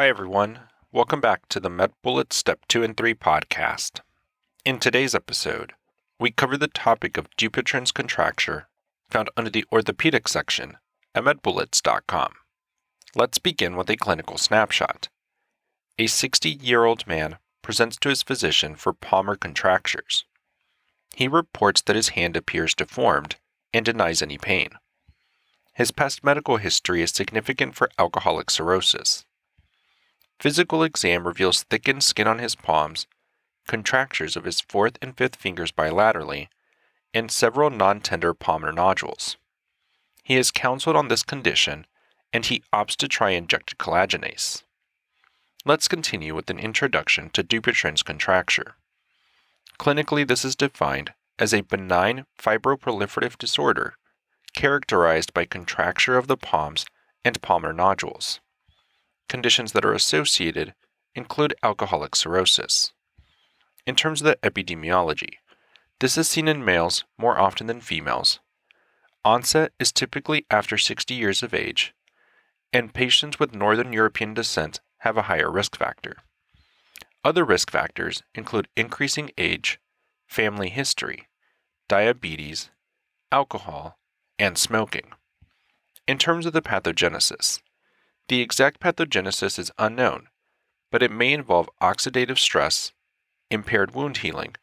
Hi, everyone. Welcome back to the MedBullets Step 2 and 3 podcast. In today's episode, we cover the topic of Dupuytren's contracture found under the orthopedic section at medbullets.com. Let's begin with a clinical snapshot. A 60 year old man presents to his physician for palmar contractures. He reports that his hand appears deformed and denies any pain. His past medical history is significant for alcoholic cirrhosis. Physical exam reveals thickened skin on his palms, contractures of his fourth and fifth fingers bilaterally, and several non tender palmar nodules. He is counseled on this condition and he opts to try injected collagenase. Let's continue with an introduction to Dupuytren's contracture. Clinically, this is defined as a benign fibroproliferative disorder characterized by contracture of the palms and palmar nodules. Conditions that are associated include alcoholic cirrhosis. In terms of the epidemiology, this is seen in males more often than females. Onset is typically after 60 years of age, and patients with Northern European descent have a higher risk factor. Other risk factors include increasing age, family history, diabetes, alcohol, and smoking. In terms of the pathogenesis, the exact pathogenesis is unknown, but it may involve oxidative stress, impaired wound healing,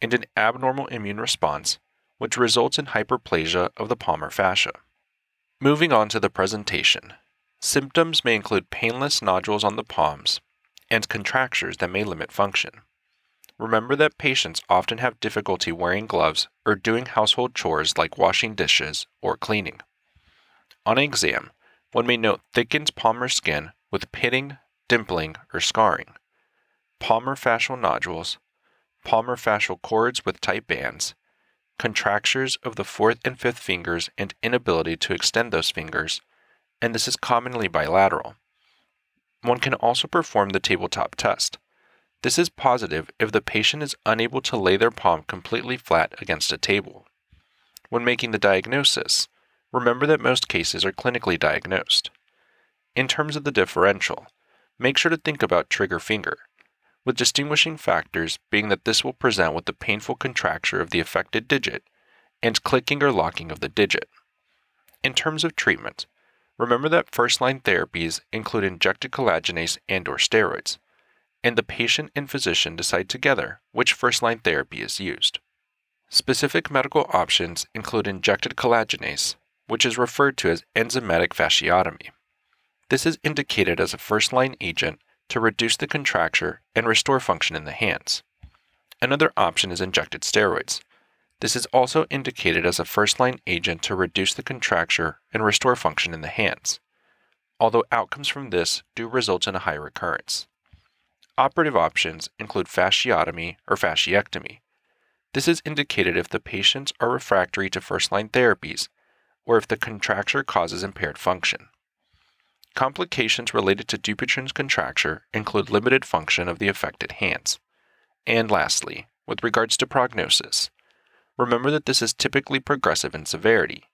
and an abnormal immune response, which results in hyperplasia of the palmar fascia. Moving on to the presentation, symptoms may include painless nodules on the palms and contractures that may limit function. Remember that patients often have difficulty wearing gloves or doing household chores like washing dishes or cleaning. On exam, one may note thickened palmar skin with pitting, dimpling, or scarring, palmar fascial nodules, palmar fascial cords with tight bands, contractures of the fourth and fifth fingers and inability to extend those fingers, and this is commonly bilateral. One can also perform the tabletop test. This is positive if the patient is unable to lay their palm completely flat against a table. When making the diagnosis, remember that most cases are clinically diagnosed. In terms of the differential, make sure to think about trigger finger, with distinguishing factors being that this will present with the painful contracture of the affected digit and clicking or locking of the digit. In terms of treatment, remember that first-line therapies include injected collagenase and or steroids, and the patient and physician decide together which first-line therapy is used. Specific medical options include injected collagenase, which is referred to as enzymatic fasciotomy. This is indicated as a first line agent to reduce the contracture and restore function in the hands. Another option is injected steroids. This is also indicated as a first line agent to reduce the contracture and restore function in the hands, although outcomes from this do result in a high recurrence. Operative options include fasciotomy or fasciectomy. This is indicated if the patients are refractory to first line therapies or if the contracture causes impaired function. Complications related to Dupuytren's contracture include limited function of the affected hands. And lastly, with regards to prognosis, remember that this is typically progressive in severity.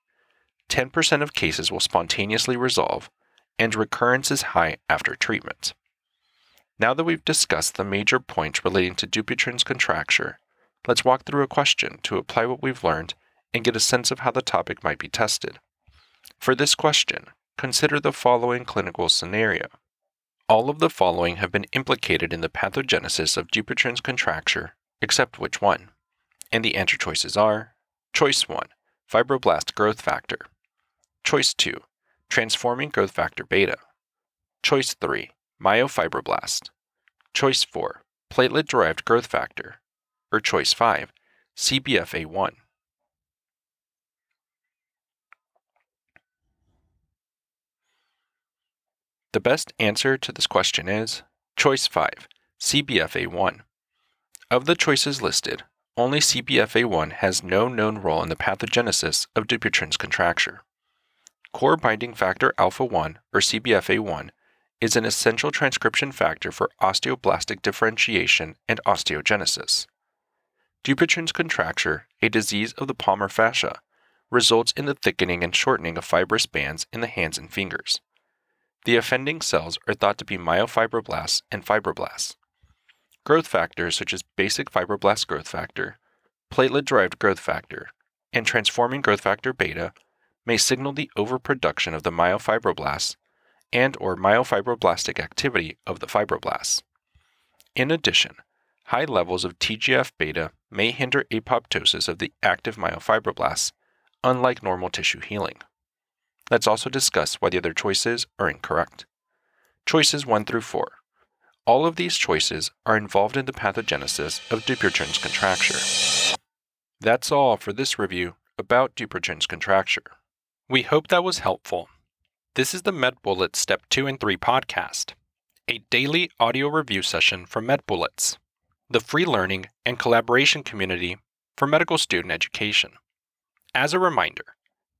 10% of cases will spontaneously resolve, and recurrence is high after treatment. Now that we've discussed the major points relating to Dupuytren's contracture, let's walk through a question to apply what we've learned and get a sense of how the topic might be tested. For this question, consider the following clinical scenario. All of the following have been implicated in the pathogenesis of Dupuytren's contracture, except which one? And the answer choices are Choice 1, fibroblast growth factor. Choice 2, transforming growth factor beta. Choice 3, myofibroblast. Choice 4, platelet derived growth factor. Or choice 5, CBFA1. The best answer to this question is Choice 5, CBFA1. Of the choices listed, only CBFA1 has no known role in the pathogenesis of Dupuytren's contracture. Core binding factor alpha 1, or CBFA1, is an essential transcription factor for osteoblastic differentiation and osteogenesis. Dupuytren's contracture, a disease of the palmar fascia, results in the thickening and shortening of fibrous bands in the hands and fingers. The offending cells are thought to be myofibroblasts and fibroblasts. Growth factors such as basic fibroblast growth factor, platelet derived growth factor, and transforming growth factor beta may signal the overproduction of the myofibroblasts and or myofibroblastic activity of the fibroblasts. In addition, high levels of TGF beta may hinder apoptosis of the active myofibroblasts, unlike normal tissue healing. Let's also discuss why the other choices are incorrect. Choices 1 through 4. All of these choices are involved in the pathogenesis of Dupuytren's contracture. That's all for this review about Dupuytren's contracture. We hope that was helpful. This is the MedBullets Step 2 and 3 podcast, a daily audio review session from MedBullets, the free learning and collaboration community for medical student education. As a reminder,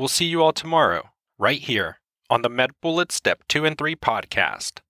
We'll see you all tomorrow, right here on the MedBullets Step 2 and 3 podcast.